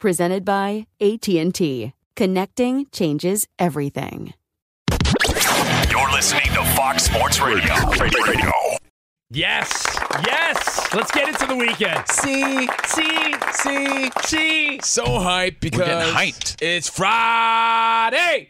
Presented by AT&T. Connecting changes everything. You're listening to Fox Sports Radio. Radio. Yes, yes. Let's get into the weekend. See, See, see, see. so hyped because getting hyped. it's Friday.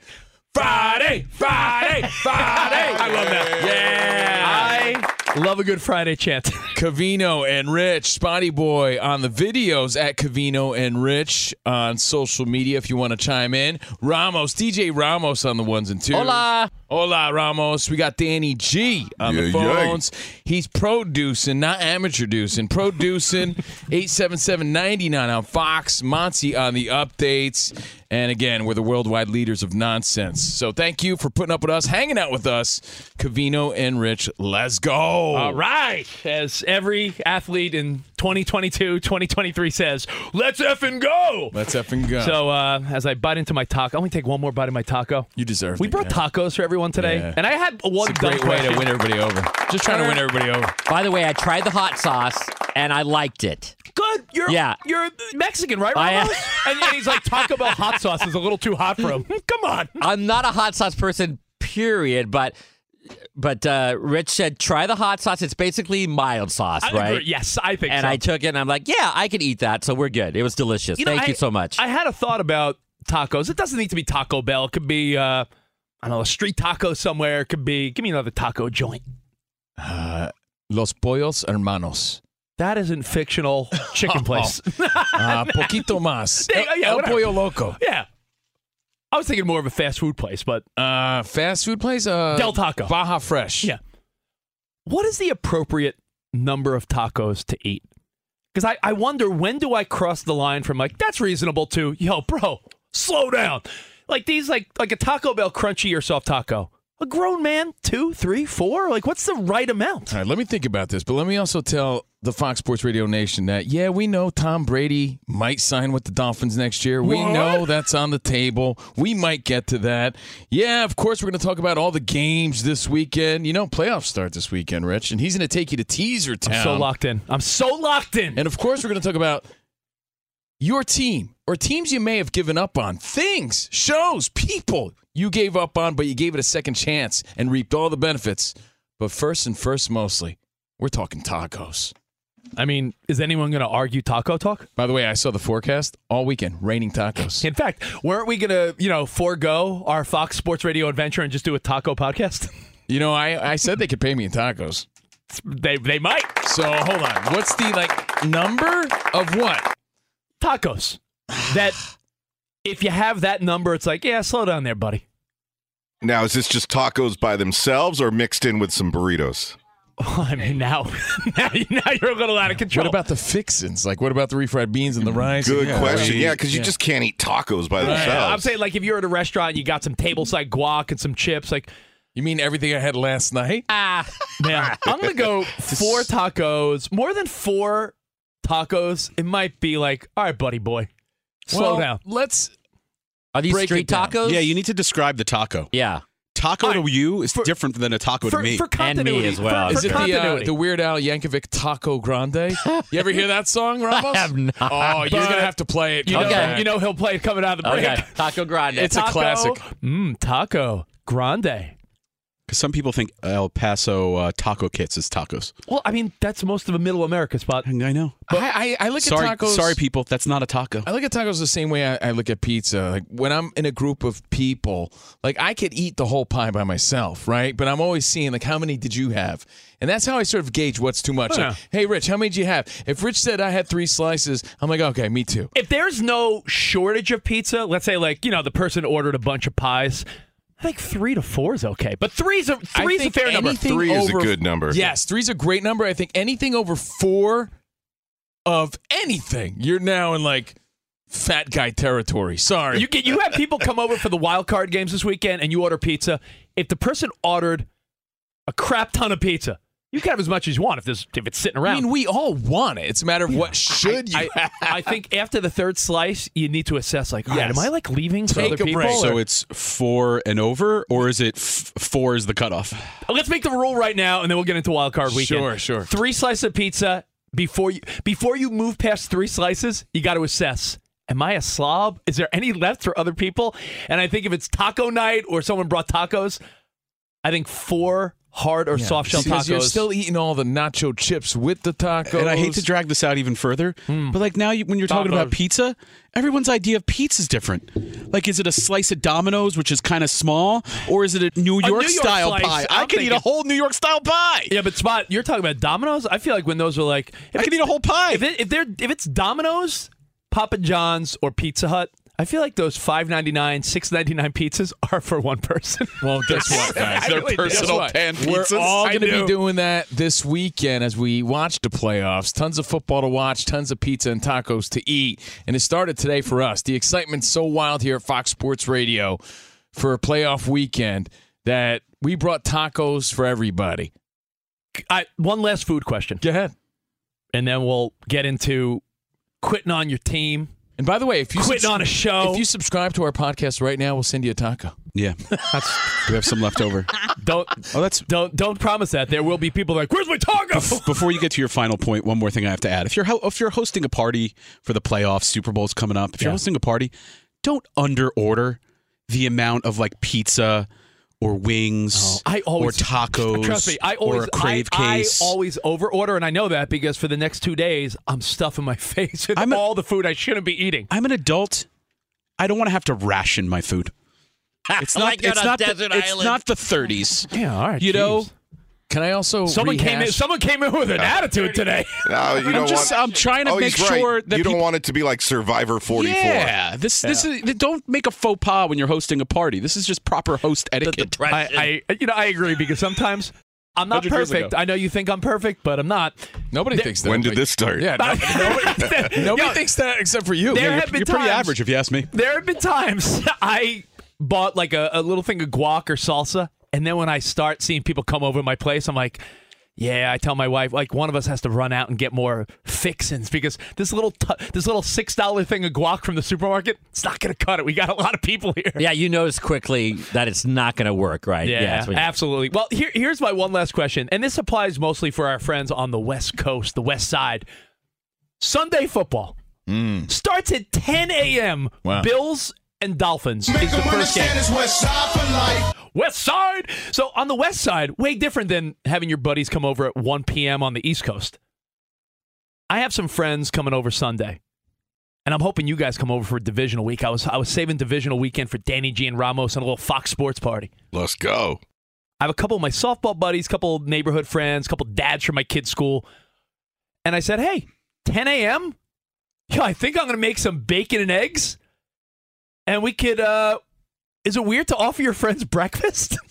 Friday, Friday, Friday. I love that. Yeah. I love a good Friday chant. Cavino and Rich, Spotty Boy on the videos at Cavino and Rich on social media if you want to chime in. Ramos, DJ Ramos on the ones and twos. Hola. Hola, Ramos. We got Danny G on the Yeah, yeah. phones. He's producing, not amateur producing, producing 87799 on Fox. Monty on the updates. And again, we're the worldwide leaders of nonsense. So thank you for putting up with us, hanging out with us. Cavino and Rich, let's go. All right. As every athlete in 2022, 2023 says, let's effing go. Let's effing go. So uh, as I bite into my taco, I only take one more bite of my taco. you deserve We it, We brought man. tacos for everyone today. Yeah. And I had one It's a great dumb way to win everybody over. Just trying to win everybody over. By the way, I tried the hot sauce and I liked it. Good. You're Yeah. you're Mexican, right, I am. Ramos? and he's like, Taco Bell hot sauce is a little too hot for him. Come on. I'm not a hot sauce person, period, but but uh, Rich said try the hot sauce. It's basically mild sauce, I right? agree. Yes, I think so. And so. I took it and I'm like, yeah, I can eat that. So we're good. It was delicious. You know, Thank I- you so much. I had a thought about tacos. It doesn't need to be Taco Bell. It could be, uh, I don't know, a street taco somewhere. It could be, give me another taco joint. Uh, Los Pollos Hermanos. That isn't fictional chicken place. Uh, poquito más. There yeah, El whatever. Pollo Loco. yeah. I was thinking more of a fast food place, but Uh, fast food place? Uh, Del Taco. Baja Fresh. Yeah. what is the appropriate number of tacos to eat? Because I, I wonder when do I cross the line from like, that's reasonable to, yo, bro, slow down. Like these, like like a Taco Bell crunchy or soft taco. A grown man, two, three, four? Like, what's the right amount? All right, let me think about this, but let me also tell the Fox Sports Radio Nation that, yeah, we know Tom Brady might sign with the Dolphins next year. We What? know that's on the table. We might get to that. Yeah, of course, we're going to talk about all the games this weekend. You know, playoffs start this weekend, Rich, and he's going to take you to Teaser Town. I'm so locked in. I'm so locked in. And of course, we're going to talk about your team or teams you may have given up on, things, shows, people you gave up on, but you gave it a second chance and reaped all the benefits. But first and first, mostly, we're talking tacos. I mean, is anyone going to argue taco talk? By the way, I saw the forecast all weekend raining tacos. In fact, weren't we going to, you know, forego our Fox Sports Radio adventure and just do a taco podcast? You know, I, I said they could pay me in tacos. they they might. So hold on. What's the like number of what? Tacos. That if you have that number, it's like, yeah, slow down there, buddy. Now, is this just tacos by themselves or mixed in with some burritos? I mean, now, now, now you're a little out of control. What about the fixins? Like, what about the refried beans and the rice? Good Yeah, question. right. Yeah, because you Yeah. just can't eat tacos by Yeah, themselves. I'm saying, like, if you're at a restaurant, and you got some tableside guac and some chips, like, You mean everything I had last night? ah, man, I'm gonna go four tacos, more than four tacos, it might be like, all right, buddy boy, slow Well, down. Let's Are these Break street tacos? Yeah, you need to describe the taco. Yeah. Taco I- to you is for- different than a taco For, to me. for continuity as well. For, Is for it the, uh, the Weird Al Yankovic Taco Grande? You ever hear that song, Ramos? have not. Oh, you're gonna have to play it. you, Come know, you know he'll play it coming out of the break. Okay. Taco Grande. It's a classic. Mmm, taco grande. Because some people think El Paso uh, taco kits is tacos. Well, I mean, that's most of a middle America spot. I know. I, I, I look sorry, at tacos. sorry, people. That's not a taco. I look at tacos the same way I, I look at pizza. Like when I'm in a group of people, like I could eat the whole pie by myself, right? But I'm always seeing like how many did you have? And that's how I sort of gauge what's too much. Yeah. Like, hey, Rich, how many did you have? If Rich said I had three slices, I'm like, okay, me too. If there's no shortage of pizza, let's say like you know the person ordered a bunch of pies. I think three to four is okay, but three's a I three's a think fair number. anything Three is a good number. Yes, three's a great number. I think anything over four of anything, you're now in like fat guy territory. Sorry. You get you have people come over for the wild card games this weekend, and you order pizza. If the person ordered a crap ton of pizza, you can have as much as you want if there's if it's sitting around. I mean, we all want it. It's a matter of what should you I, have. I think after the third slice, you need to assess like, all right, Yes. am I like leaving for Take other a people? break. or- So it's four and over, or is it f- four is the cutoff? Oh, let's make the rule right now, and then we'll get into wild card weekend. Sure, sure. Three slices of pizza before you before you move past three slices, you got to assess. Am I a slob? Is there any left for other people? And I think if it's taco night or someone brought tacos, I think four hard or soft shell tacos. you're still eating all the nacho chips with the tacos. And I hate to drag this out even further, Hmm. but like now you, when you're talking about pizza, everyone's idea of pizza is different. Like, is it a slice of Domino's, which is kind of small, or is it a New A York, New York style slice, pie? I I'm could eat a whole New York style pie. yeah, but Spot, you're talking about Domino's. I feel like when those are like, if I could it's- eat a whole pie. If, it, if they're if it's Domino's, Papa John's, or Pizza Hut, I feel like those five ninety nine, six ninety nine pizzas are for one person. Well, guess what, guys? They're really personal Guess what? pan We're all going to be doing that this weekend as we watch the playoffs. Tons of football to watch, tons of pizza and tacos to eat. And it started today for us. The excitement's so wild here at Fox Sports Radio for a playoff weekend that we brought tacos for everybody. I, one last food question, Go ahead. and then we'll get into quitting on your team, And by the way, if you quitting on a show. if you subscribe to our podcast right now, we'll send you a taco. Yeah, we have some left over. don't Oh, that's don't don't promise that. There will be people like, "Where's my taco?" Before you get to your final point, one more thing I have to add. If you're ho- if you're hosting a party for the playoffs, Super Bowl's coming up. If you're Yeah. hosting a party, don't under order the amount of like pizza or wings oh, I always or tacos Trust me, I always or a crave I, case. I always over order, and I know that because for the next two days, I'm stuffing my face with I'm a- all the food I shouldn't be eating. I'm an adult. I don't want to have to ration my food. It's not. Like it's a not. The, desert it's not the 30s. Yeah, all right. You know, jeez. Can I also someone came in. Someone came in with an attitude today. No, you I'm don't just. want. I'm trying to oh, make he's right. sure that you don't people- want it to be like Survivor 44. Yeah, this this is. Don't make a faux pas when you're hosting a party. This is just proper host etiquette. I, I, you know, I agree because sometimes I'm not perfect. I know you think I'm perfect, but I'm not. Nobody There- thinks that. When did but- this start? Yeah, no- nobody, nobody Yo, thinks that except for you. There you're, been you're pretty average, if you ask me. There have been times I bought like a, a little thing of guac or salsa, and then when I start seeing people come over my place, I'm like, yeah, I tell my wife like one of us has to run out and get more fixins because this little t- this little six dollar thing of guac from the supermarket, it's not gonna cut it. We got a lot of people here. Yeah, you notice quickly that it's not going to work, right? Yeah, that's what you- absolutely. Well, here, here's my one last question, and this applies mostly for our friends on the West Coast, the West Side. Sunday football starts at 10 a.m. Wow. Bills and Dolphins is the first game. West Side. So on the West Side, way different than having your buddies come over at 1 p.m. on the East Coast. I have some friends coming over Sunday, and I'm hoping you guys come over for divisional week. I was I was saving divisional weekend for Danny G and Ramos and a little Fox Sports party. Let's go. I have a couple of my softball buddies, a couple of neighborhood friends, a couple of dads from my kids' school. And I said, hey, 10 a.m.? Yeah, I think I'm going to make some bacon and eggs. And we could, uh, is it weird to offer your friends breakfast?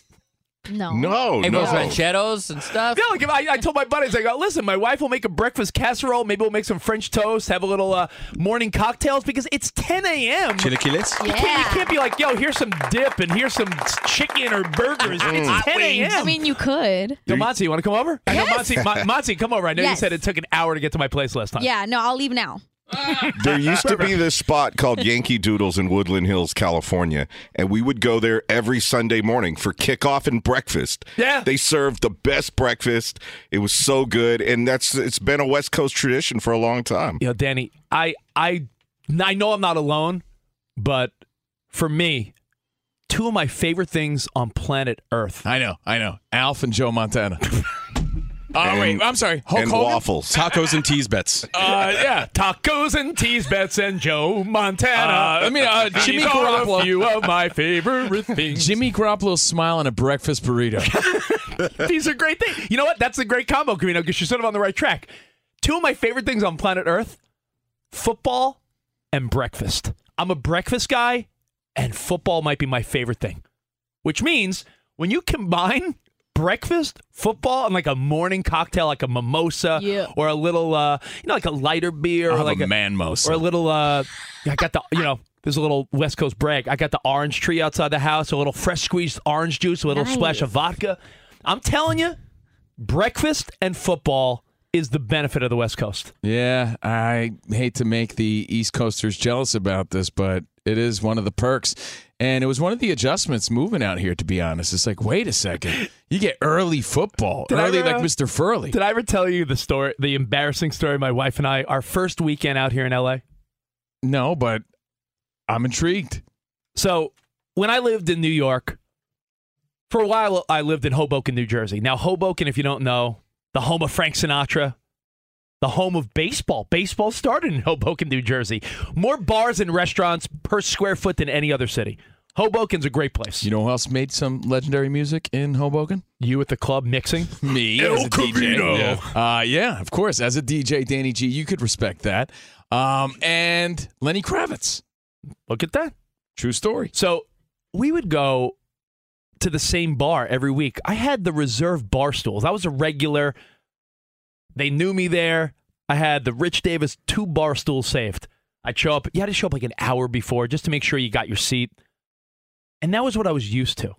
No. No, Hey, no. those rancheros and stuff. Yeah, like if I, I told my buddies, I go, listen, my wife will make a breakfast casserole. Maybe we'll make some French toast, have a little uh, morning cocktails because it's 10 a.m. Chilaquiles? You can't, you can't be like, yo, here's some dip and here's some chicken or burgers. It's 10 a.m. I mean, you could. Yo, Monty, you want to come over? I know Yes. Monty, Mon- Monty, come over. I know you Yes. said it took an hour to get to my place last time. Yeah, no, I'll leave now. There used to be this spot called Yankee Doodles in Woodland Hills, California, and we would go there every Sunday morning for kickoff and breakfast. Yeah. They served the best breakfast. It was so good, and that's it's been a West Coast tradition for a long time. You know, Danny, I, I, I know I'm not alone, but for me, two of my favorite things on planet Earth. I know, I know. Alf and Joe Montana. Oh And- wait, I'm sorry. Hulk and Hogan? waffles. Tacos and teas bets. Uh, yeah, tacos and teas bets and Joe Montana. Uh, I mean, uh, Jimmy are Garoppolo. a few of my favorite things. Jimmy Garoppolo's smile on a breakfast burrito. These are great things. You know what? That's a great combo, Cavino, because you're sort of on the right track. Two of my favorite things on planet Earth football and breakfast. I'm a breakfast guy, and football might be my favorite thing, which means when you combine breakfast, football, and like a morning cocktail, like a mimosa Yeah. or a little, uh, you know, like a lighter beer I'll or like a man most. or a little uh I got the you know there's a little West Coast brag. I got the orange tree outside the house, a little fresh squeezed orange juice, a little splash of vodka. I'm telling you, breakfast and football is the benefit of the West Coast. Yeah, I hate to make the East Coasters jealous about this, but it is one of the perks. And it was one of the adjustments moving out here, to be honest. It's like, wait a second. You get early football, Did early ever- uh, like Mr. Furley. Did I ever tell you the story, the embarrassing story? My wife and I, our first weekend out here in LA. No, but I'm intrigued. So when I lived in New York, for a while I lived in Hoboken, New Jersey. Now Hoboken, if you don't know, the home of Frank Sinatra, the home of baseball. Baseball started in Hoboken, New Jersey. More bars and restaurants per square foot than any other city. Hoboken's a great place. You know who else made some legendary music in Hoboken? You at the club mixing? Me El as a DJ. Yeah. Uh, yeah, of course. As a DJ, Danny G, you could respect that. Um, and Lenny Kravitz. Look at that. True story. So we would go to the same bar every week. I had the reserve bar stools. I was a regular. They knew me there. I had the Rich Davis two bar stools saved. I'd show up. You had to show up like an hour before just to make sure you got your seat. And that was what I was used to.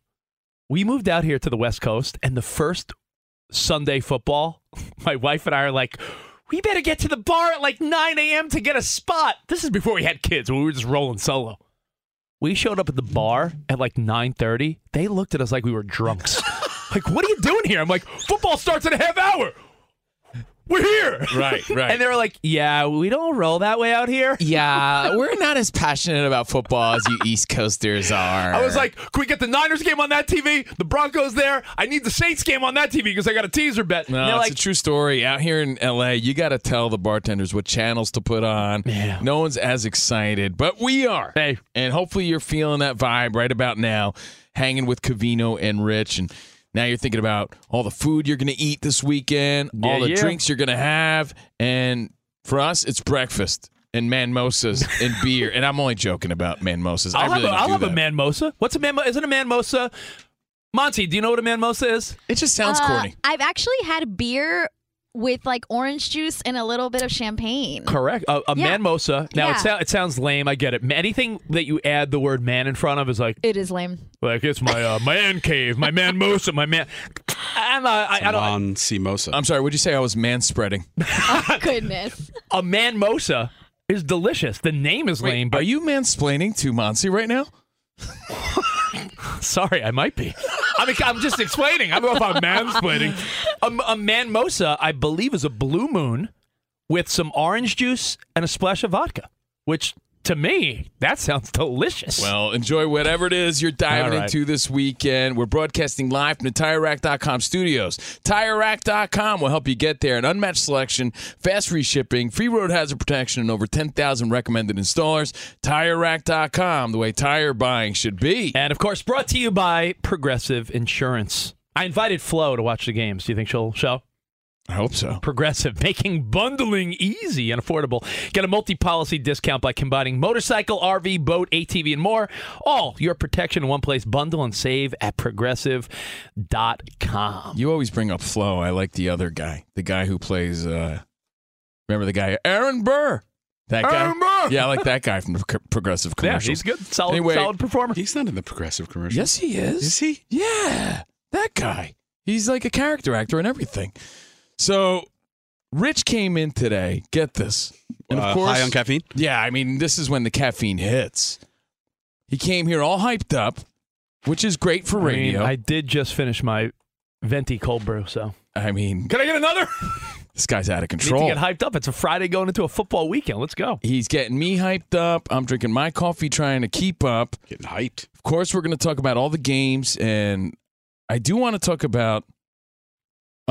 We moved out here to the West Coast, and the first Sunday football, my wife and I are like, we better get to the bar at like 9 a.m. to get a spot. This is before we had kids, when we were just rolling solo. We showed up at the bar at like 9:30. They looked at us like we were drunks. like, what are you doing here? I'm like, football starts in a half hour. We're here. Right, right. And they were like, yeah, we don't roll that way out here. Yeah, we're not as passionate about football as you East Coasters are. I was like, can we get the Niners game on that TV? The Broncos there. I need the Saints game on that TV because I got a teaser bet. No, it's like, a true story. Out here in LA, you got to tell the bartenders what channels to put on. Yeah. No one's as excited, but we are. Hey. And hopefully you're feeling that vibe right about now, hanging with Cavino and Rich. And now you're thinking about all the food you're going to eat this weekend, Yeah, all the yeah. drinks you're going to have. And for us, it's breakfast and manmosas and beer. And I'm only joking about manmosas. I I'll really have, a, don't I'll have a manmosa. What's a manmosa? Isn't a manmosa? Monty, do you know what a manmosa is? It just sounds Uh, corny. I've actually had beer with like orange juice and a little bit of champagne. Correct. A, a Yeah. manmosa. Now Yeah. it, sou- it sounds lame. I get it. Anything that you add the word man in front of is like, It is lame. like it's my uh, man cave, my manmosa, my man. I'm a, I, I don't. on Simosa. I'm sorry, would you say I was man spreading? Goodness. A manmosa is delicious. The name is lame, Are but you mansplaining to Monsi right now? sorry, I might be. I mean, I'm just explaining. I don't know if I'm mansplaining. A, a manmosa, I believe, is a blue moon with some orange juice and a splash of vodka, which to me that sounds delicious. Well, enjoy whatever it is you're diving right. into this weekend. We're broadcasting live from the TireRack.com studios. TireRack.com will help you get there. An unmatched selection, fast free shipping, free road hazard protection, and over 10,000 recommended installers. TireRack.com, the way tire buying should be. And of course, brought to you by Progressive Insurance. I invited Flo to watch the games. Do you think she'll show? I hope so. Progressive, making bundling easy and affordable. Get a multi policy discount by combining motorcycle, RV, boat, ATV, and more. All your protection in one place. Bundle and save at progressive.com. You always bring up Flo. I like the other guy, the guy who plays. uh Remember the guy, Aaron Burr. That guy. Aaron Burr! Yeah, I like that guy from the Pro- Progressive Yeah, he's good. Solid, Anyway, solid performer. He's not in the progressive commercial. Yes, he is. Is he? Yeah, that guy. He's like a character actor and everything. So, Rich came in today. Get this, and of Uh, course, high on caffeine. Yeah, I mean, this is when the caffeine hits. He came here all hyped up, which is great for I mean, radio. I did just finish my venti cold brew, so. I mean, Can I get another? this guy's out of Need to control. get hyped up. It's a Friday going into a football weekend. Let's go. He's getting me hyped up. I'm drinking my coffee, trying to keep up. Getting hyped. Of course, we're going to talk about all the games, and I do want to talk about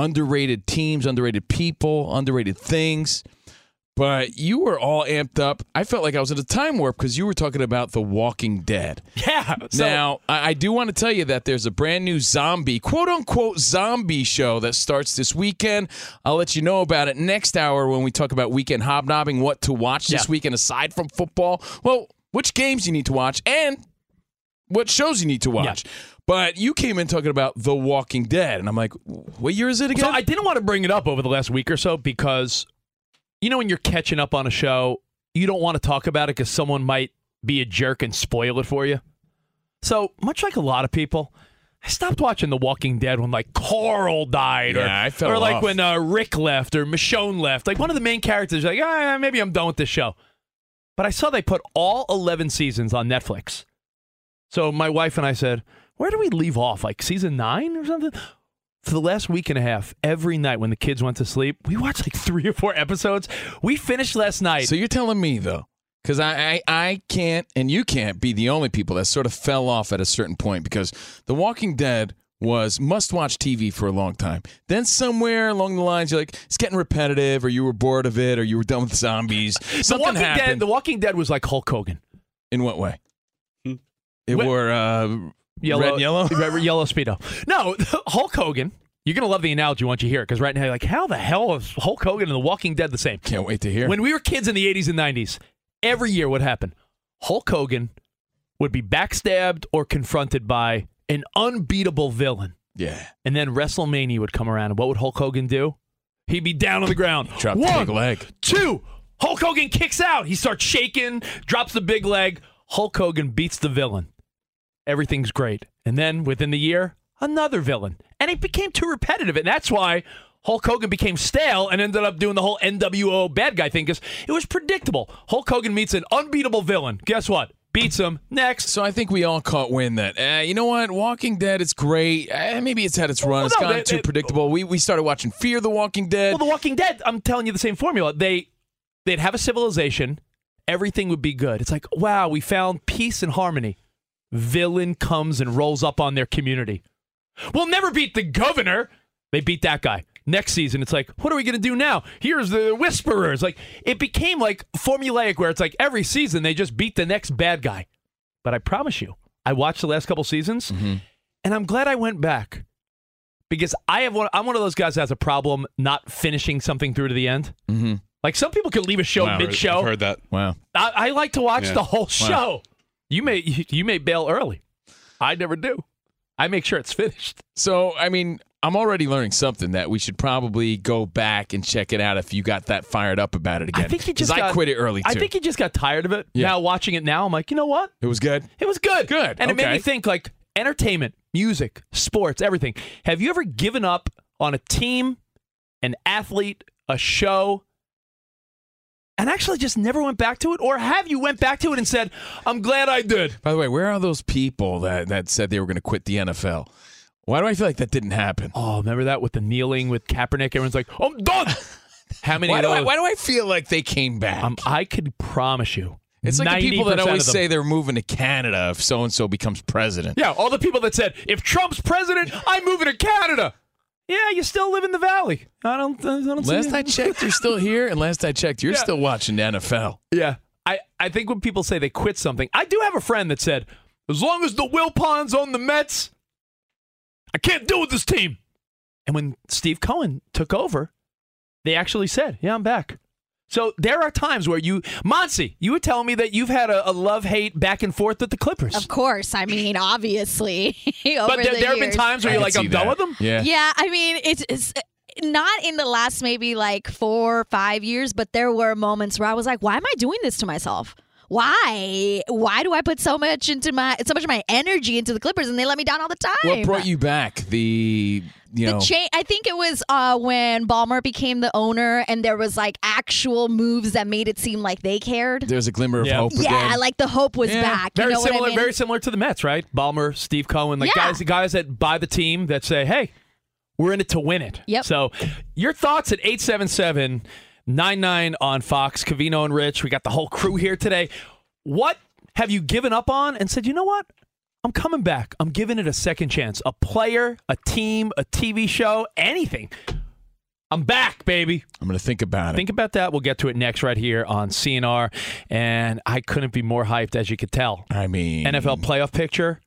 underrated teams, underrated people, underrated things. But you were all amped up. I felt like I was in a time warp because you were talking about The Walking Dead. Yeah. So, now, I, I do want to tell you that there's a brand new zombie, quote unquote, zombie show that starts this weekend. I'll let you know about it next hour when we talk about weekend hobnobbing, what to watch this Yeah. weekend aside from football. Well, which games you need to watch and what shows you need to watch. But you came in talking about The Walking Dead, and I'm like, what year is it again? So I didn't want to bring it up over the last week or so because, you know, when you're catching up on a show, you don't want to talk about it because someone might be a jerk and spoil it for you. So much like a lot of people, I stopped watching The Walking Dead when like Carl died, or, Yeah, fell or like off. when uh, Rick left or Michonne left. Like one of the main characters, like ah, maybe I'm done with this show. But I saw they put all 11 seasons on Netflix. So my wife and I said, where do we leave off? Like season nine or something? For the last week and a half, every night when the kids went to sleep, we watched like three or four episodes. We finished last night. So you're telling me though, because I, I I can't and you can't be the only people that sort of fell off at a certain point because The Walking Dead was must watch TV for a long time. Then somewhere along the lines, you're like it's getting repetitive, or you were bored of it, or you were done with zombies. the Something Walking happened. Dead, The Walking Dead was like Hulk Hogan. In what way? It Wh- wore uh, Yellow, red and yellow. red- yellow speedo. No, Hulk Hogan. You're gonna love the analogy once you hear it because right now you're like, how the hell is Hulk Hogan and The Walking Dead the same? Can't wait to hear. When we were kids in the 80s and 90s, every year what happened? Hulk Hogan would be backstabbed or confronted by an unbeatable villain. yeah, And then WrestleMania would come around, and what would Hulk Hogan do? He'd be down on the ground. drop the One, big leg. Two. Hulk Hogan kicks out. He starts shaking, drops the big leg. Hulk Hogan beats the villain. Everything's great. And then within the year, another villain. And it became too repetitive. And that's why Hulk Hogan became stale and ended up doing the whole NWO bad guy thing because it was predictable. Hulk Hogan meets an unbeatable villain. Guess what? Beats him. Next. So I think we all caught wind that uh, you know what, Walking Dead, it's great. Uh, maybe it's had its run. Well, it's no, gone they- too they- predictable. We we started watching Fear the Walking Dead. Well, The Walking Dead, I'm telling you the same formula. They they'd have a civilization, everything would be good. It's like, wow, we found peace and harmony. Villain comes and rolls up on their community. We'll never beat the governor. They beat that guy. Next season, it's like, what are we going to do now? Here's the Whisperers. Like, it became like formulaic where it's like every season they just beat the next bad guy. But I promise you, I watched the last couple seasons, and I'm glad I went back because I have one. I'm one of those guys that has a problem not finishing something through to the end. mm-hmm. Like some people could leave a show Wow. mid-show. I've heard that. Wow. I, I like to watch Yeah. the whole show. You may you may bail early. I never do. I make sure it's finished. So, I mean, I'm already learning something that we should probably go back and check it out if you got that fired up about it again. I think you just I quit it early too. I think you just got tired of it. Yeah. Now watching it now, I'm like, you know what? it was good. It was good. Good. And it made me think like entertainment, music, sports, everything. Have you ever given up on a team, an athlete, a show, and actually just never went back to it? Or have you went back to it and said, I'm glad I did? By the way, where are those people that, that said they were going to quit the NFL? Why do I feel like that didn't happen? Oh, remember that with the kneeling with Kaepernick? Everyone's like, I'm done. How many Why do, I, why do I feel like they came back? um, I could promise you. it's like the people that always say they're moving to Canada if so and so becomes president. Yeah, all the people that said, if Trump's president, I'm moving to Canada. Yeah, you still live in the valley. I don't, I don't Last. I checked, you're still here, and last I checked, you're Yeah. still watching the NFL. Yeah. I, I think when people say they quit something, I do have a friend that said, as long as the Wilpons own the Mets, I can't deal with this team. And when Steve Cohen took over, They actually said, "Yeah, I'm back." So there are times where you, Monsi, you were telling me that you've had a, a love hate back and forth with the Clippers. Of course. I mean, obviously. over but there, the there have been times where I you're like, I'm done with them. Yeah. Yeah, I mean, it's, it's not in the last maybe like four or five years, but there were moments where I was like, why am I doing this to myself? Why? Why do I put so much into my so much of my energy into the Clippers and they let me down all the time? What brought you back? The you the know cha- I think it was uh, when Ballmer became the owner, and there was like actual moves that made it seem like they cared. there's a glimmer of Yeah. hope yeah, again. like the hope was Yeah. back. You Very know similar, what I mean? very similar to the Mets, right? Ballmer, Steve Cohen, like Yeah. guys, guys that buy the team that say, "Hey, we're in it to win it." Yep. So, your thoughts at 877 99 on Fox, Cavino and Rich. We got the whole crew here today. What have you given up on and said, "You know what? I'm coming back. I'm giving it a second chance. A player, a team, a TV show, anything. I'm back, baby." I'm gonna think about it. Think about that. We'll get to it next right here on CNR. And I couldn't be more hyped, as you could tell. I mean, NFL playoff picture.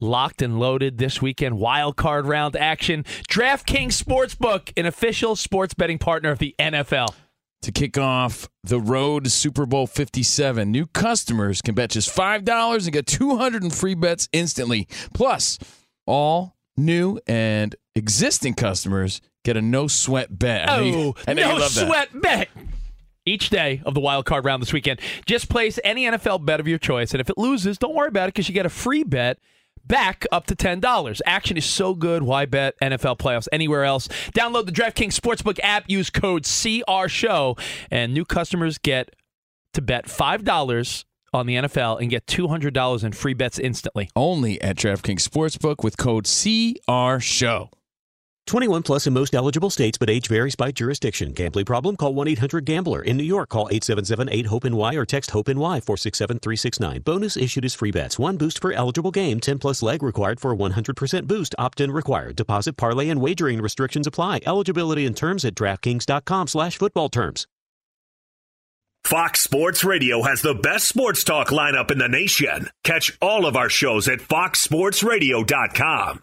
Locked and loaded this weekend. Wild card round action. DraftKings Sportsbook, an official sports betting partner of the NFL. to kick off the road to Super Bowl 57. New customers can bet just $5 and get 200 in free bets instantly. Plus, all new and existing customers get a no sweat bet. Oh, I know you- Oh, no love that. sweat bet. Each day of the wild card round this weekend, just place any NFL bet of your choice, and if it loses, don't worry about it because you get a free bet back up to $10. Action is so good. Why bet NFL playoffs anywhere else? Download the DraftKings Sportsbook app, use code CR Show, and new customers get to bet $5 on the NFL and get $200 in free bets instantly. Only at DraftKings Sportsbook with code CR Show. 21 plus in most eligible states, but age varies by jurisdiction. Gambling problem? Call 1-800-GAMBLER. In New York, call 877-8-HOPE-NY or text HOPE-NY 467-369. Bonus issued as free bets. One boost per eligible game. 10 plus leg required for 100% boost. Opt-in required. Deposit, parlay, and wagering restrictions apply. Eligibility and terms at DraftKings.com slash football terms. Fox Sports Radio has the best sports talk lineup in the nation. Catch all of our shows at foxsportsradio.com.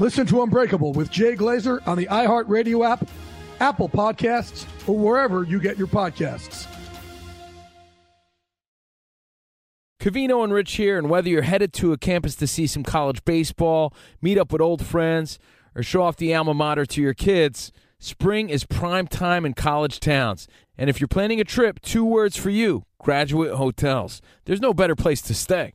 Listen to Unbreakable with Jay Glazer on the iHeartRadio app, Apple Podcasts, or wherever you get your podcasts. Cavino and Rich here, and whether you're headed to a campus to see some college baseball, meet up with old friends, or show off the alma mater to your kids, spring is prime time in college towns. And if you're planning a trip, two words for you graduate hotels. There's no better place to stay.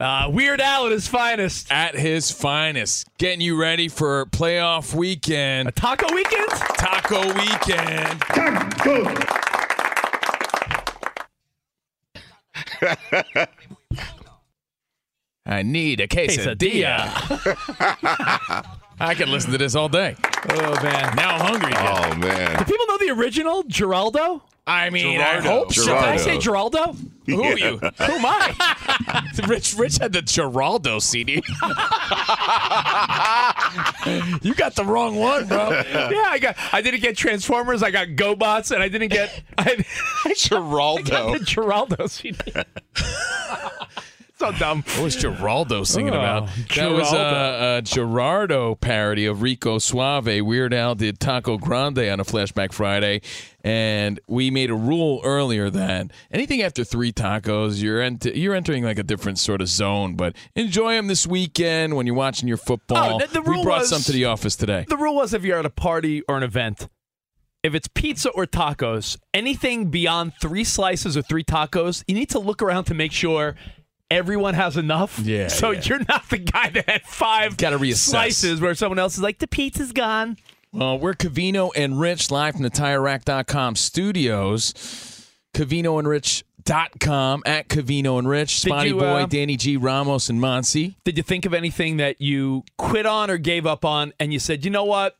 Uh, Weird Al at his finest. At his finest. Getting you ready for playoff weekend. A taco weekend? Taco weekend. Taco. I need a quesadilla. I can listen to this all day. Oh, man. Now I'm hungry again. Oh man. Do people know the original Geraldo? I mean, I hope so. Did I say Geraldo? Who are you? Who am I? Rich, Rich had the Geraldo CD. you got the wrong one, bro. yeah, I got. I didn't get Transformers. I got GoBots, and I didn't get. I, I Geraldo. got the Geraldo CD. So dumb. What was Geraldo singing Oh, about? That was a, a Gerardo parody of Rico Suave. Weird Al did Taco Grande on a Flashback Friday, and we made a rule earlier that anything after three tacos, you're ent- you're entering like a different sort of zone. But enjoy them this weekend when you're watching your football. Oh, the- the we brought was- some to the office today. The rule was if you're at a party or an event, if it's pizza or tacos, anything beyond three slices or three tacos, you need to look around to make sure everyone has enough. Yeah, So yeah. you're not the guy that had five Gotta reassess. slices where someone else is like, the pizza's gone. Well, we're Cavino and Rich live from the TireRack.com studios. Cavino and Rich dot com at Cavino and Rich. Spotty you, Boy, uh, Danny G, Ramos, and Monsi. Did you think of anything that you quit on or gave up on and you said, you know what?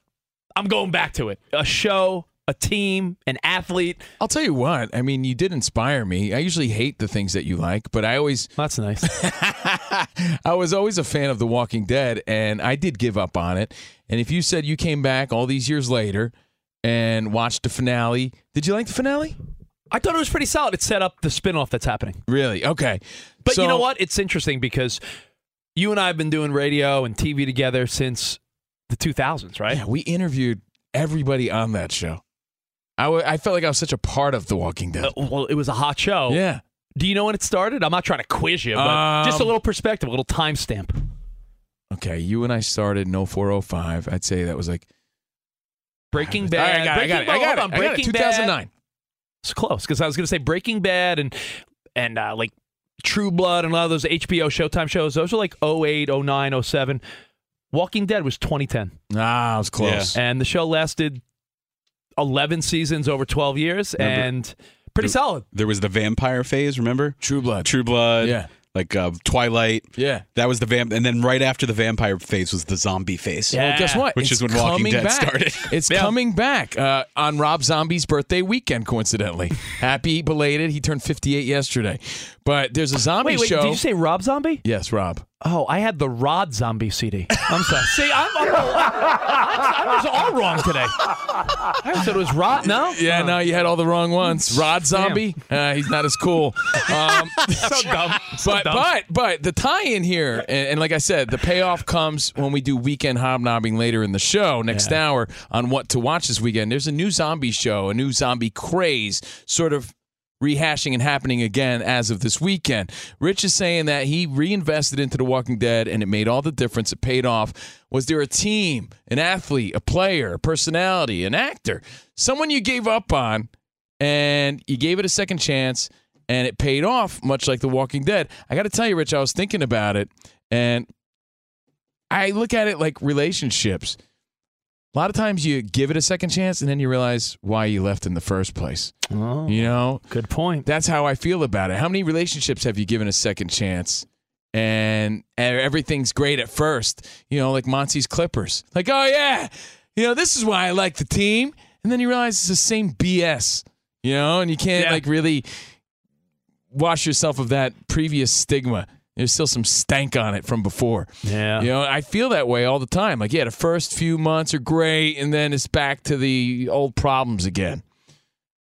I'm going back to it. A show, a team, an athlete. I'll tell you what. I mean, you did inspire me. I usually hate the things that you like, but I always, That's nice. I was always a fan of The Walking Dead, and I did give up on it. And if you said you came back all these years later and watched the finale, did you like the finale? I thought it was pretty solid. It set up the spinoff that's happening. Really? Okay. But you know what? It's interesting because you and I have been doing radio and TV together since the 2000s, right? Yeah, we interviewed everybody on that show. I, w- I felt like I was such a part of The Walking Dead. Uh, well, it was a hot show. yeah. Do you know when it started? I'm not trying to quiz you, but Um, just a little perspective, a little timestamp. Okay, you and I started in 0405. I'd say that was like Breaking All Bad. right, I got it. I Breaking got it. Bad- I got hold it. on, I got it. 2009. Bad. It's close because I was going to say Breaking Bad and and uh, like True Blood and a lot of those HBO Showtime shows. Those are like 08, 09, 07. Walking Dead was 2010, Ah, it was close. and the show lasted 11 seasons over 12 years, Remember- and pretty solid. There was the vampire phase, remember? True Blood. True Blood. Yeah. Like uh, Twilight. Yeah. That was the vamp, and then right after the vampire phase was the zombie phase. Yeah. Well, guess what? Which It's is when Walking coming Dead back. started. It's Yeah. coming back uh, on Rob Zombie's birthday weekend, coincidentally. Happy belated. He turned 58 yesterday. But there's a zombie Wait, wait, show. did you say Rob Zombie? yes, Rob. Oh, I had the Rod Zombie CD. I'm sorry. See, I'm, I'm, I was all wrong today. I said it was Rod. No, Yeah, no, you had all the wrong ones. Rod Zombie, uh, he's not as cool. Um, so dumb. So but dumb. but but the tie-in here, and, and like I said, the payoff comes when we do weekend hobnobbing later in the show next hour on what to watch this weekend. There's a new zombie show, a new zombie craze, sort of rehashing and happening again as of this weekend. Rich is saying that he reinvested into The Walking Dead and it made all the difference. It paid off. Was there a team, an athlete, a player, a personality, an actor, someone you gave up on? and you gave it a second chance, and it paid off, much like The Walking Dead. I got to tell you, Rich, I was thinking about it, and I look at it like relationships. A lot of times you give it a second chance, and then you realize why you left in the first place. Oh, You know, good point. that's how I feel about it. How many relationships have you given a second chance? And, everything's great at first, you know, like Monty's Clippers. Like, oh yeah, you know, this is why I like the team. And then you realize it's the same BS, you know, and you can't Yeah. like really wash yourself of that previous stigma. There's still some stank on it from before. Yeah. You know, I feel that way all the time. Like, yeah, the first few months are great, and then it's back to the old problems again.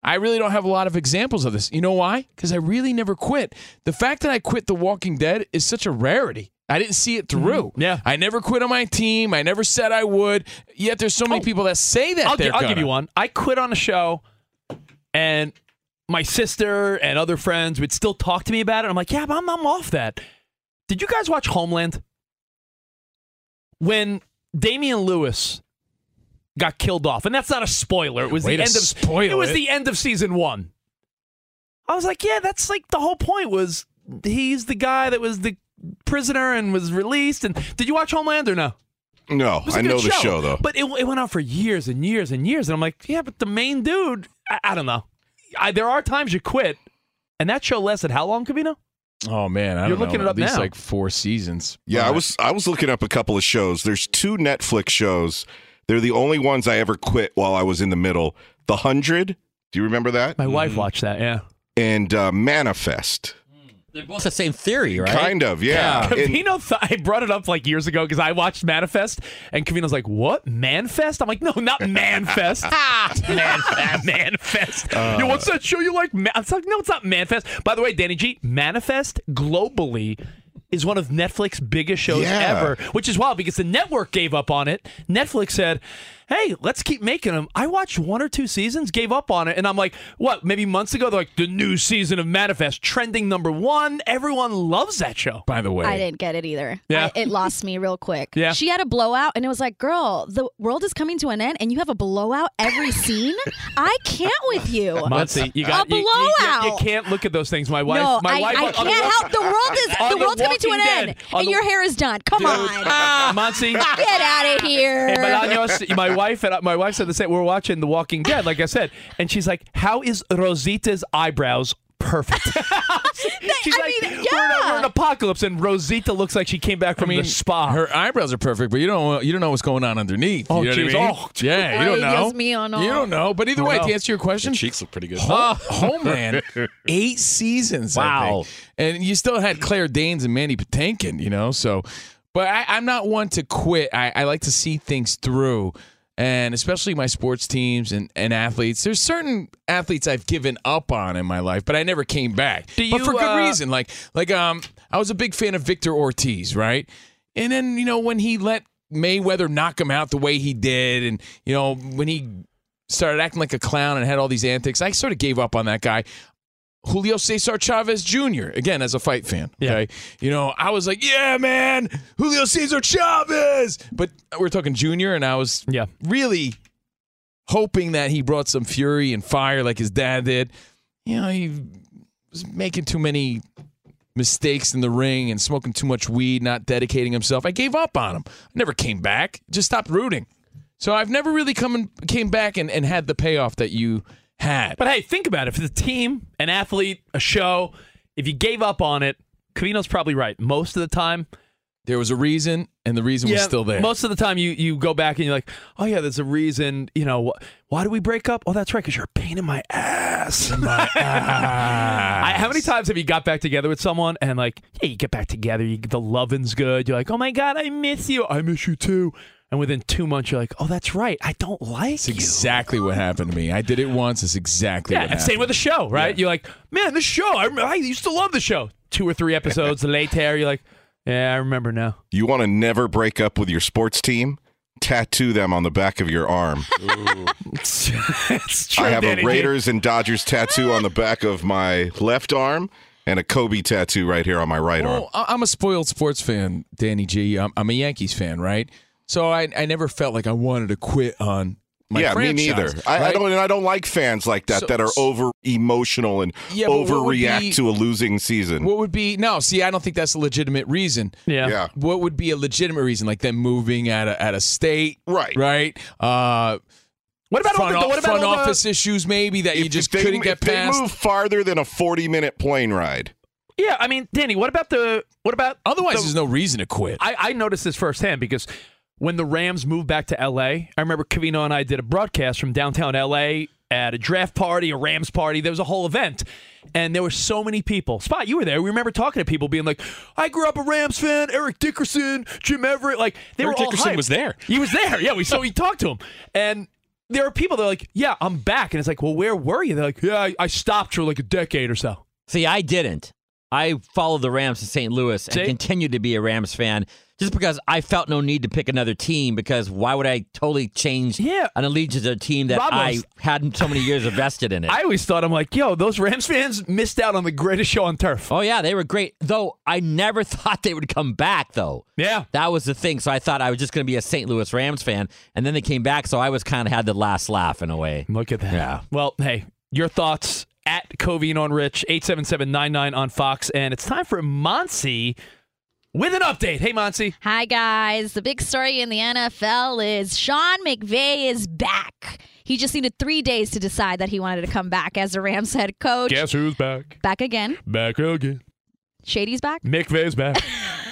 I really don't have a lot of examples of this. You know why? Because I really never quit. The fact that I quit The Walking Dead is such a rarity. I didn't see it through. Mm-hmm. Yeah. I never quit on my team. I never said I would. Yet there's so many people that say that Oh. I'll, they're I'll give you one. I quit on a show, and my sister and other friends would still talk to me about it. I'm like, yeah, but I'm, I'm off that. Did you guys watch Homeland? When Damian Lewis got killed off, and that's not a spoiler. It was Way the end of spoil it was it. the end of season one. I was like, yeah, that's like the whole point was he's the guy that was the prisoner and was released. And did you watch Homeland or no? No, I was a I good know the show though. But it, it went on for years and years and years. And I'm like, yeah, but the main dude, I, I don't know. I, there are times you quit. And that show lasted how long, Cavino? Oh man, I You're don't looking know, it at up least now. like four seasons. Yeah, I was I was looking up a couple of shows. There's two Netflix shows. They're the only ones I ever quit while I was in the middle. The Hundred. Do you remember that? My wife watched that, yeah. And uh, Manifest. They're both the same theory, right? Kind of, yeah. And- Cavino, th- I brought it up like years ago because I watched Manifest, and Cavino's like, "What Manfest?" I'm like, "No, not Manfest. Manfest. Manfest. Uh. Yo, what's that show you like?" Man-? It's like, no, it's not Manfest. By the way, Danny G, Manifest globally is one of Netflix's biggest shows Yeah. ever, which is wild because the network gave up on it. Netflix said, "Hey, let's keep making them." I watched one or two seasons, gave up on it, and I'm like, "What?" Maybe months ago, they're like, "The new season of Manifest, trending number one. Everyone loves that show." By the way, I didn't get it either. Yeah. I- it lost me real quick. Yeah. She had a blowout, and it was like, girl, the world is coming to an end, and you have a blowout every scene? I can't with you. Monty. you got a you- you- you- blowout. You, can't look at those things. My wife, no, my I, wife, I on the can't Walk- help. The world is on the world's coming to an Walking end, on and the- your hair is done. Come on, Monty. get out of here. Hey, Bolaños, my wife and I- my wife said the same. We're watching The Walking Dead, like I said, and she's like, "How is Rosita's eyebrows perfect?" she's I like, mean, we're, in a, we're in apocalypse, and Rosita looks like she came back from the spa. Her eyebrows are perfect, but you don't you don't know what's going on underneath. Oh, you know geez. what I mean? Oh, yeah, you don't know. Dios mío, no. You don't know. But either way, know. to answer your question, cheeks look pretty good. Ho- Homeland, eight seasons. I Wow. think. and you still had Claire Danes and Mandy Patinkin. You know, so. But I, I'm not one to quit. I, I like to see things through, and especially my sports teams and, and athletes. There's certain athletes I've given up on in my life, but I never came back. Do but you, for good uh, reason. Like like um, I was a big fan of Victor Ortiz, right? And then you know when he let Mayweather knock him out the way he did, and you know when he started acting like a clown and had all these antics, I sort of gave up on that guy. Julio Cesar Chavez Jr. Again, as a fight fan, okay, you know, I was like, yeah, man, Julio Cesar Chavez. But we're talking Junior, and I was Yeah. really hoping that he brought some fury and fire like his dad did. You know, he was making too many mistakes in the ring and smoking too much weed, not dedicating himself. I gave up on him. I never came back. Just stopped rooting. So I've never really come and came back and, and had the payoff that you had. But hey, think about it. If it's a team, an athlete, a show, if you gave up on it, Cavino's probably right. Most of the time, there was a reason, and the reason was still there. Most of the time, you you go back and you're like, oh yeah, there's a reason. You know, wh- why did we break up? Oh, that's right, because you're a pain in my ass. I, how many times have you got back together with someone and like, yeah, you get back together, you, the loving's good. You're like, oh my god, I miss you. I miss you too. And within two months, you're like, oh, that's right, I don't like It's you. exactly what happened to me. I did it once. It's exactly Yeah, what and happened. same with the show, right? You're like, man, this show, I, I used to love the show. Two or three episodes later, you're like, yeah, I remember now. You want to never break up with your sports team? Tattoo them on the back of your arm. it's true, I have Danny a G. Raiders and Dodgers tattoo on the back of my left arm and a Kobe tattoo right here on my right arm. Well, I- I'm a spoiled sports fan, Danny G. I'm, I'm a Yankees fan, right? So I, I never felt like I wanted to quit on my yeah, franchise. me neither. I, I don't. And I don't like fans like that So- that are over emotional and Yeah, but what would overreact be- to a losing season. What would be no? See, I don't think that's a legitimate reason. Yeah. Yeah. What would be a legitimate reason, like them moving out of out of state, Right. Right. Uh, What about all front, the, o- what about front all the- office issues? Maybe that you just they, couldn't get if they move farther than a forty-minute plane ride. Yeah, I mean, Danny, what about the what about Otherwise, the- there's no reason to quit. I, I noticed this firsthand because when the Rams moved back to LA, I remember Cavino and I did a broadcast from downtown LA at a draft party, a Rams party. There was a whole event. And there were so many people. Spot, you were there. We remember talking to people being like, I grew up a Rams fan, Eric Dickerson, Jim Everett. Like they Eric were all Dickerson hyped. was there. He was there. Yeah, we so we talked to him. And there are people that are like, Yeah, I'm back. And it's like, Well, where were you? They're like, Yeah, I, I stopped for like a decade or so. See, I didn't. I followed the Rams to St. Louis and See? continued to be a Rams fan just because I felt no need to pick another team because why would I totally change Yeah. an allegiance to a team that I hadn't so many years invested in it? I always thought I'm like, yo, those Rams fans missed out on the greatest show on turf. oh yeah, they were great. Though I never thought they would come back though. Yeah. That was the thing. So I thought I was just going to be a St. Louis Rams fan, and then they came back, so I was kind of had the last laugh in a way. Look at that. Yeah. Well, hey, your thoughts at Cavino on Rich, 877-99 on Fox. And it's time for Monsi with an update. Hey, Monsi. Hi, guys. The big story in the NFL is Sean McVay is back. He just needed three days to decide that he wanted to come back as the Rams head coach. Guess who's back? Back again. Back again. Shady's back. McVay's back.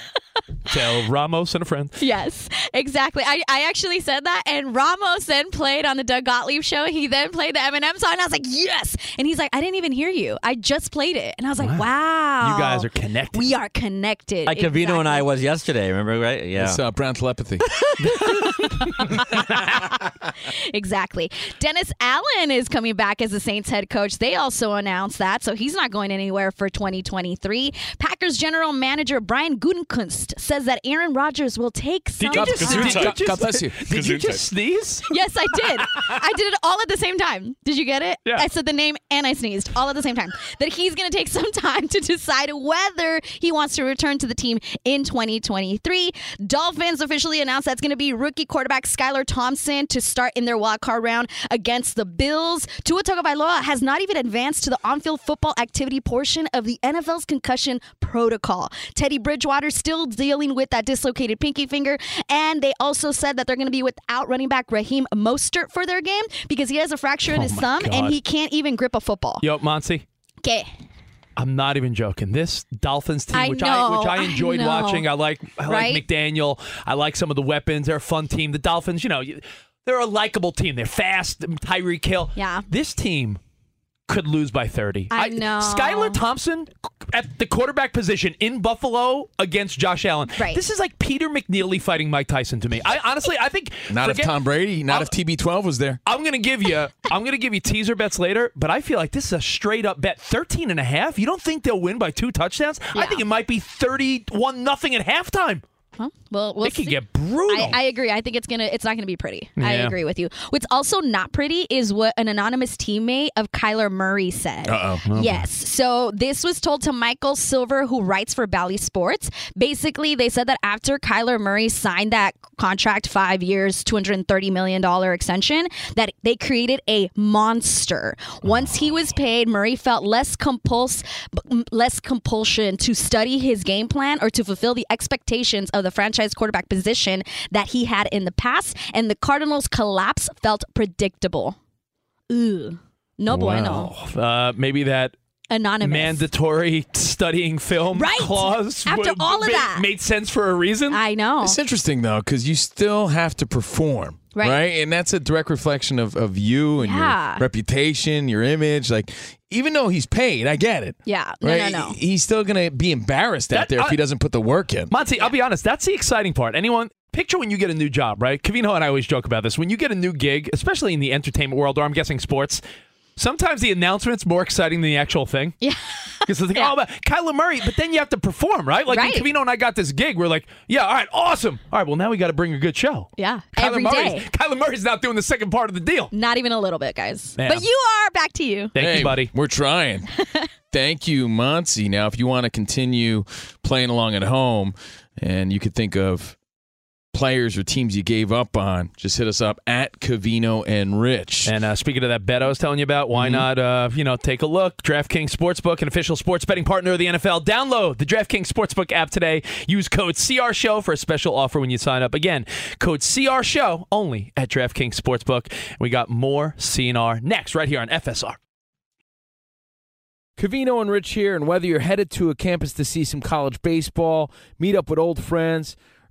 Tell Ramos and a friend. Yes, exactly. I, I actually said that, and Ramos then played on the Doug Gottlieb show. He then played the Eminem song, and I was like, yes. And he's like, I didn't even hear you. I just played it, and I was like, wow. You guys are connected. We are connected. Like Cavino and I was yesterday. Remember, right? Yeah. It's uh, brown telepathy. exactly. Dennis Allen is coming back as the Saints head coach. They also announced that, so he's not going anywhere for 2023. Packers general manager Brian Gutekunst says that Aaron Rodgers will take some Did you just, Gesundheit. did you God- just, God bless you. Did you just sneeze? Yes, I did. I did it all at the same time. Did you get it? Yeah. I said the name and I sneezed all at the same time. That he's going to take some time to decide whether he wants to return to the team in 2023. Dolphins officially announced that's going to be rookie quarterback Skylar Thompson to start in their wild card round against the Bills. Tua Tagovailoa has not even advanced to the on-field football activity portion of the NFL's concussion protocol. Teddy Bridgewater still dealing with that dislocated pinky finger, and they also said that they're going to be without running back Raheem Mostert for their game because he has a fracture in Oh his thumb God. and he can't even grip a football. Yo, Monsi. Okay. I'm not even joking. This Dolphins team, I which know, I which I I enjoyed know. watching, I like I Right? like McDaniel. I like some of the weapons. They're a fun team. The Dolphins, you know, they're a likable team. They're fast. Um, Tyreek Hill. Yeah. This team could lose by 30. I know. Skylar Thompson at the quarterback position in Buffalo against Josh Allen. Right. This is like Peter McNeeley fighting Mike Tyson to me. I honestly, I think Not forget- if Tom Brady, not I'm- if TB12 was there. I'm going to give you I'm going to give you teaser bets later, but I feel like this is a straight up bet 13 and a half. You don't think they'll win by two touchdowns? I think it might be 31 nothing at halftime. Huh? Well, we'll it could see. get brutal. I, I agree. I think it's gonna. It's not gonna be pretty. I agree with you. What's also not pretty is what an anonymous teammate of Kyler Murray said. Uh-oh. Oh, yes. So this was told to Michael Silver, who writes for Bally Sports. Basically, they said that after Kyler Murray signed that contract, five years, two hundred and thirty million dollar extension, that they created a monster. Once he was paid, Murray felt less compuls, less compulsion to study his game plan or to fulfill the expectations of the franchise quarterback position that he had in the past, and the Cardinals' collapse felt predictable. Ooh. No bueno. Uh, maybe that Anonymous. mandatory studying film Right. clause After would- all of made, that. made sense for a reason. I know. It's interesting though, because you still have to perform, Right. And that's a direct reflection of, of you and Yeah. your reputation, your image. Like, even though he's paid, I get it. Yeah. No, right? no, no. He's still gonna be embarrassed out That- there if I- he doesn't put the work in. Monty, I'll be honest, that's the exciting part. Anyone picture when you get a new job, right? Cavino and I always joke about this. When you get a new gig, especially in the entertainment world, or I'm guessing sports, sometimes the announcement's more exciting than the actual thing. Yeah. Because it's like, oh, but Kyler Murray, but then you have to perform, right? Like Right. when Cavino and I got this gig, we're like, yeah, all right, awesome. All right, well, now we got to bring a good show. Yeah. Kyler Every Murray's, day. Kyler Murray's not doing the second part of the deal. Not even a little bit, guys. Yeah. But you are back to you. Thank Hey, you, buddy. We're trying. Thank you, Monty. Now, if you want to continue playing along at home, and you could think of players or teams you gave up on, just hit us up at Cavino and Rich. And uh, speaking of that bet I was telling you about, why Mm-hmm. not, uh, you know, take a look? DraftKings Sportsbook, an official sports betting partner of the NFL. Download the DraftKings Sportsbook app today. Use code CR Show for a special offer when you sign up. Again, code CR Show only at DraftKings Sportsbook. We got more CNR next, right here on FSR. Cavino and Rich here, and whether you're headed to a campus to see some college baseball, meet up with old friends,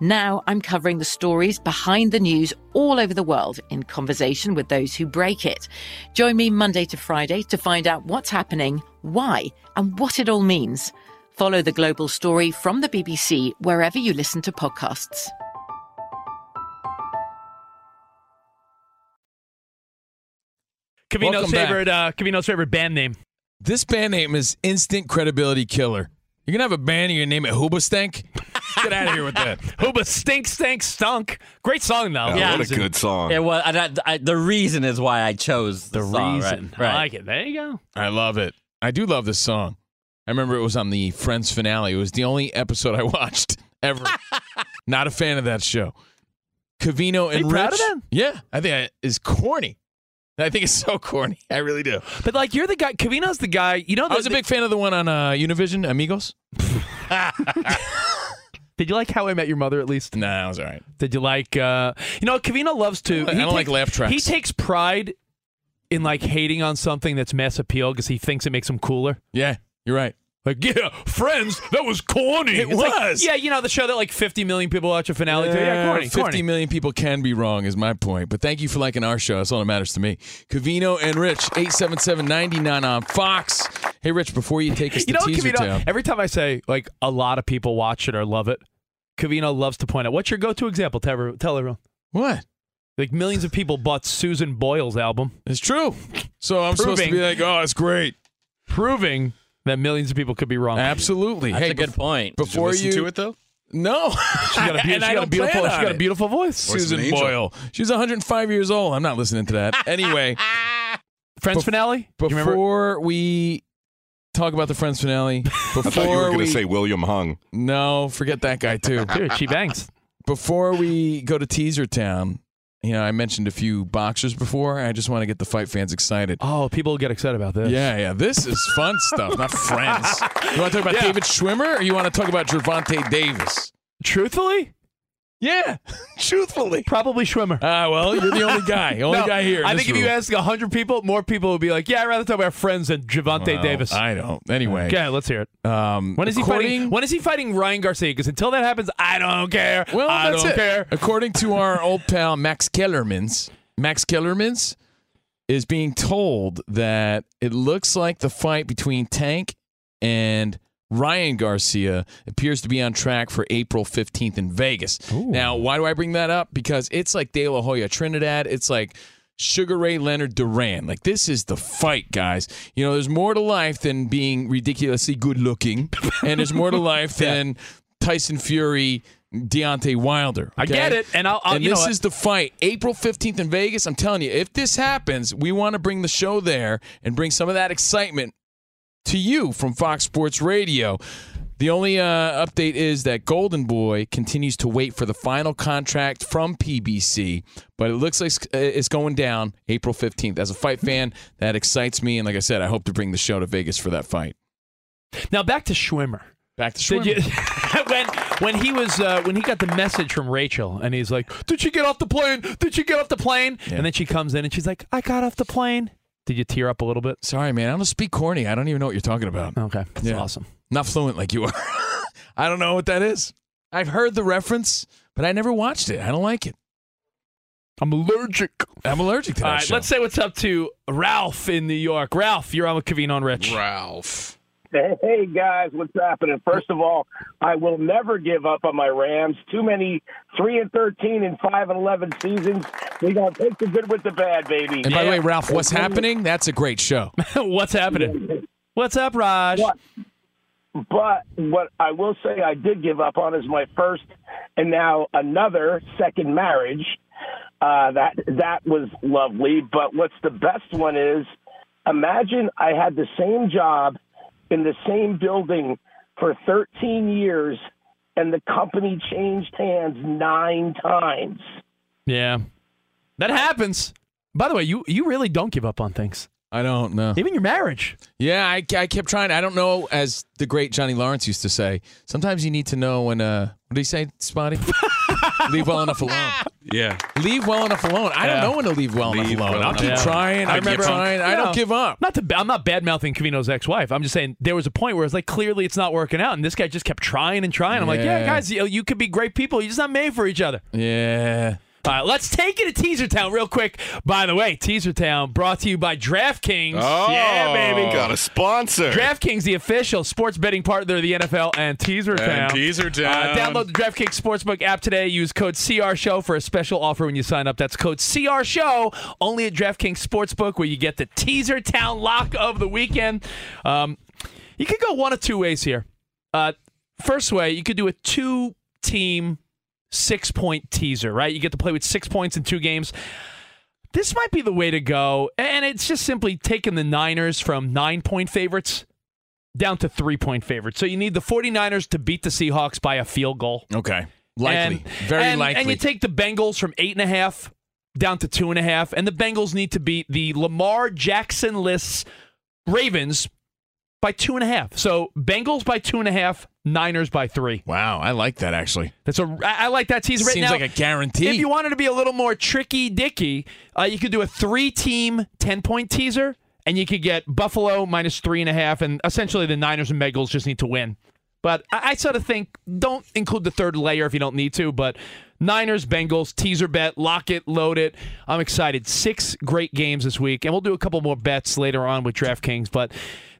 Now I'm covering the stories behind the news all over the world in conversation with those who break it. Join me Monday to Friday to find out what's happening, why, and what it all means. Follow The Global Story from the BBC wherever you listen to podcasts. Cavino's Welcome favorite, uh, Cavino's favorite band name. This band name is instant credibility killer. You're gonna have a band and you're gonna name it Hoobastank? Get out of here with that. Hooba stink, stink, stunk. Great song though. Yeah. what a good song. It was, I, I, the reason is why I chose the, The song, reason. Right. I right. like it. There you go. I love it. I do love this song. I remember it was on the Friends finale. It was the only episode I watched ever. Not a fan of that show. Cavino and you proud Rich. of that? Yeah, I think it is corny. I think it's so corny. I really do. But like you're the guy. Cavino's the guy. You know, I was a big fan of the one on uh, Univision, Amigos. Did you like How I Met Your Mother? At least. Nah, it was all right. Did you like? uh You know, Cavino loves to. I don't like laugh tracks. He takes pride in like hating on something that's mass appeal because he thinks it makes him cooler. Yeah, you're right. Like, yeah, Friends, that was corny. It It's like, was. yeah, you know the show that like 50 million people watch a finale. to? Yeah, corny, Fifty corny. million people can be wrong, is my point. But thank you for liking our show. That's all that matters to me. Cavino and Rich, 877-99 on Fox. Hey, Rich, before you take us to You know, Teaser Cavino, Town. every time I say like a lot of people watch it or love it, Cavino loves to point out what's your go-to example. Tell, everyone- tell everyone. What? Like millions of people bought Susan Boyle's album, It's true. So I'm supposed to be like, oh, it's great. proving that millions of people could be wrong. Absolutely. That's hey, a good bef- point. Before Did you you, listen to it though? No. She's got a, beau- And she's I got a beautiful. plan She's on got a beautiful voice. Voice Susan an. Boyle. She's 105 years old. I'm not listening to that. Anyway, Friends Bef- finale. Do remember? before we talk about the Friends finale, I before thought you were going we to say William Hung. no, forget that guy too. Dude, she bangs. before we go to Teaser Town, you know, I mentioned a few boxers before. I just want to get the fight fans excited. Oh, people get excited about this. Yeah, yeah. This is fun stuff, not friends. You want to talk about Yeah. David Schwimmer or you want to talk about Gervonta Davis? Truthfully, Yeah, truthfully. Probably Schwimmer. Ah, well, you're the only guy. Only No, guy here. I think if you ask 100 people, more people would be like, yeah, I'd rather talk about friends than Gervonta Well, Davis. I don't. Anyway. Okay, let's hear it. Um, When is he fighting? When is he fighting Ryan Garcia? Because until that happens, I don't care. Well, I don't it. care. According to our old pal Max Kellermans, Max Kellermans is being told that it looks like the fight between Tank and Ryan Garcia appears to be on track for April 15th in Vegas. Now, why do I bring that up? Because it's like De La Hoya Trinidad. It's like Sugar Ray Leonard Duran. Like, this is the fight, guys. You know, there's more to life than being ridiculously good looking, and there's more to life than Tyson Fury. Deontay Wilder. I get it, and I'll- I'll- and this is the fight, April fifteenth in Vegas. I'm telling you, if this happens, we want to bring the show there and bring some of that excitement to you from Fox Sports Radio. The only uh, update is that Golden Boy continues to wait for the final contract from PBC, but it looks like it's going down April 15th. As a fight fan, that excites me, and like I said, I hope to bring the show to Vegas for that fight. Now back to Schwimmer. Back to Did Schwimmer. you, when when he was uh, when he got the message from Rachel and he's like, "Did she get off the plane? Did she get off the plane?" And then she comes in and she's like, "I got off the plane." Did you tear up a little bit? Sorry, man. I don't speak corny. I don't even know what you're talking about. Okay, that's Yeah. awesome. Not fluent like you are. I don't know what that is. I've heard the reference, but I never watched it. I don't like it. I'm allergic. I'm allergic to that All right, show. let's say what's up to Ralph in New York. Ralph, you're on with Cavino and Rich. Ralph. Hey guys, what's happening? First of all, I will never give up on my Rams. Too many three and thirteen and five and eleven seasons. We gotta take the good with the bad, baby. and by the way, Ralph, what's happening? That's a great show. what's happening? What's up, Raj? But what I will say I did give up on is my first and now another second marriage. Uh, that that was lovely. But what's the best one is imagine I had the same job in the same building for 13 years and the company changed hands nine times. Yeah, that happens. By the way, you you really don't give up on things. I don't know. Even your marriage. Yeah, I, I kept trying. I don't know, as the great Johnny Lawrence used to say, sometimes you need to know when, uh, what did he say, Spotty? leave well enough alone. Yeah. Leave well enough alone. I don't know when to leave well Leave enough alone. well I'll keep enough. trying. I, keep remember- trying. I don't give up. Not to, I'm not bad mouthing Cavino's ex-wife. I'm just saying there was a point where it's like clearly it's not working out, and this guy just kept trying and trying. I'm like, yeah, Yeah. guys, you, you could be great people. You're just not made for each other. Yeah. Right, let's take it to Teaser Town real quick. By the way, Teaser Town brought to you by DraftKings. Oh, yeah, baby. Got a sponsor. DraftKings, the official sports betting partner of the NFL and Teaser Town. Teaser Uh, Town. download the DraftKings Sportsbook app today. Use code CR Show for a special offer when you sign up. That's code CR Show only at DraftKings Sportsbook, where you get the Teaser Town lock of the weekend. Um, you could go one of two ways here. Uh, first way, you could do a two-team six-point teaser. Right, you get to play with six points in two games. This might be the way to go, and it's just simply taking the Niners from nine-point favorites down to three-point favorites. So you need the 49ers to beat the Seahawks by a field goal. Okay. Likely. And- Very and- likely. And you take the Bengals from eight and a half down to two and a half, and the Bengals need to beat the Lamar Jackson lists Ravens by two and a half. So Bengals by two and a half, Niners by three. wow, I like that actually. That's a I I like that teaser right Seems now. like a guarantee. If you wanted to be a little more tricky dicky, uh, you could do a three team 10 point teaser, and you could get Buffalo minus three and a half, and essentially the Niners and Bengals just need to win. But I, I sort of think don't include the third layer if you don't need to. But Niners, Bengals, teaser bet, lock it, load it. I'm excited. Six great games this week, and we'll do a couple more bets later on with DraftKings. But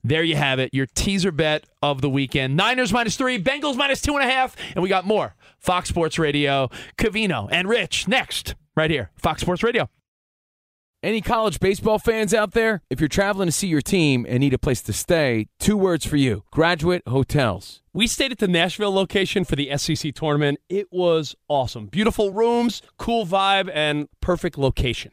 there you have it, your teaser bet of the weekend. Niners minus three, Bengals minus two and a half, and we got more. Fox Sports Radio, Cavino, and Rich next, right here, Fox Sports Radio. Any college baseball fans out there? If you're traveling to see your team and need a place to stay, two words for you Graduate Hotels. We stayed at the Nashville location for the SEC tournament. It was awesome. Beautiful rooms, cool vibe, and perfect location.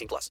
18 plus.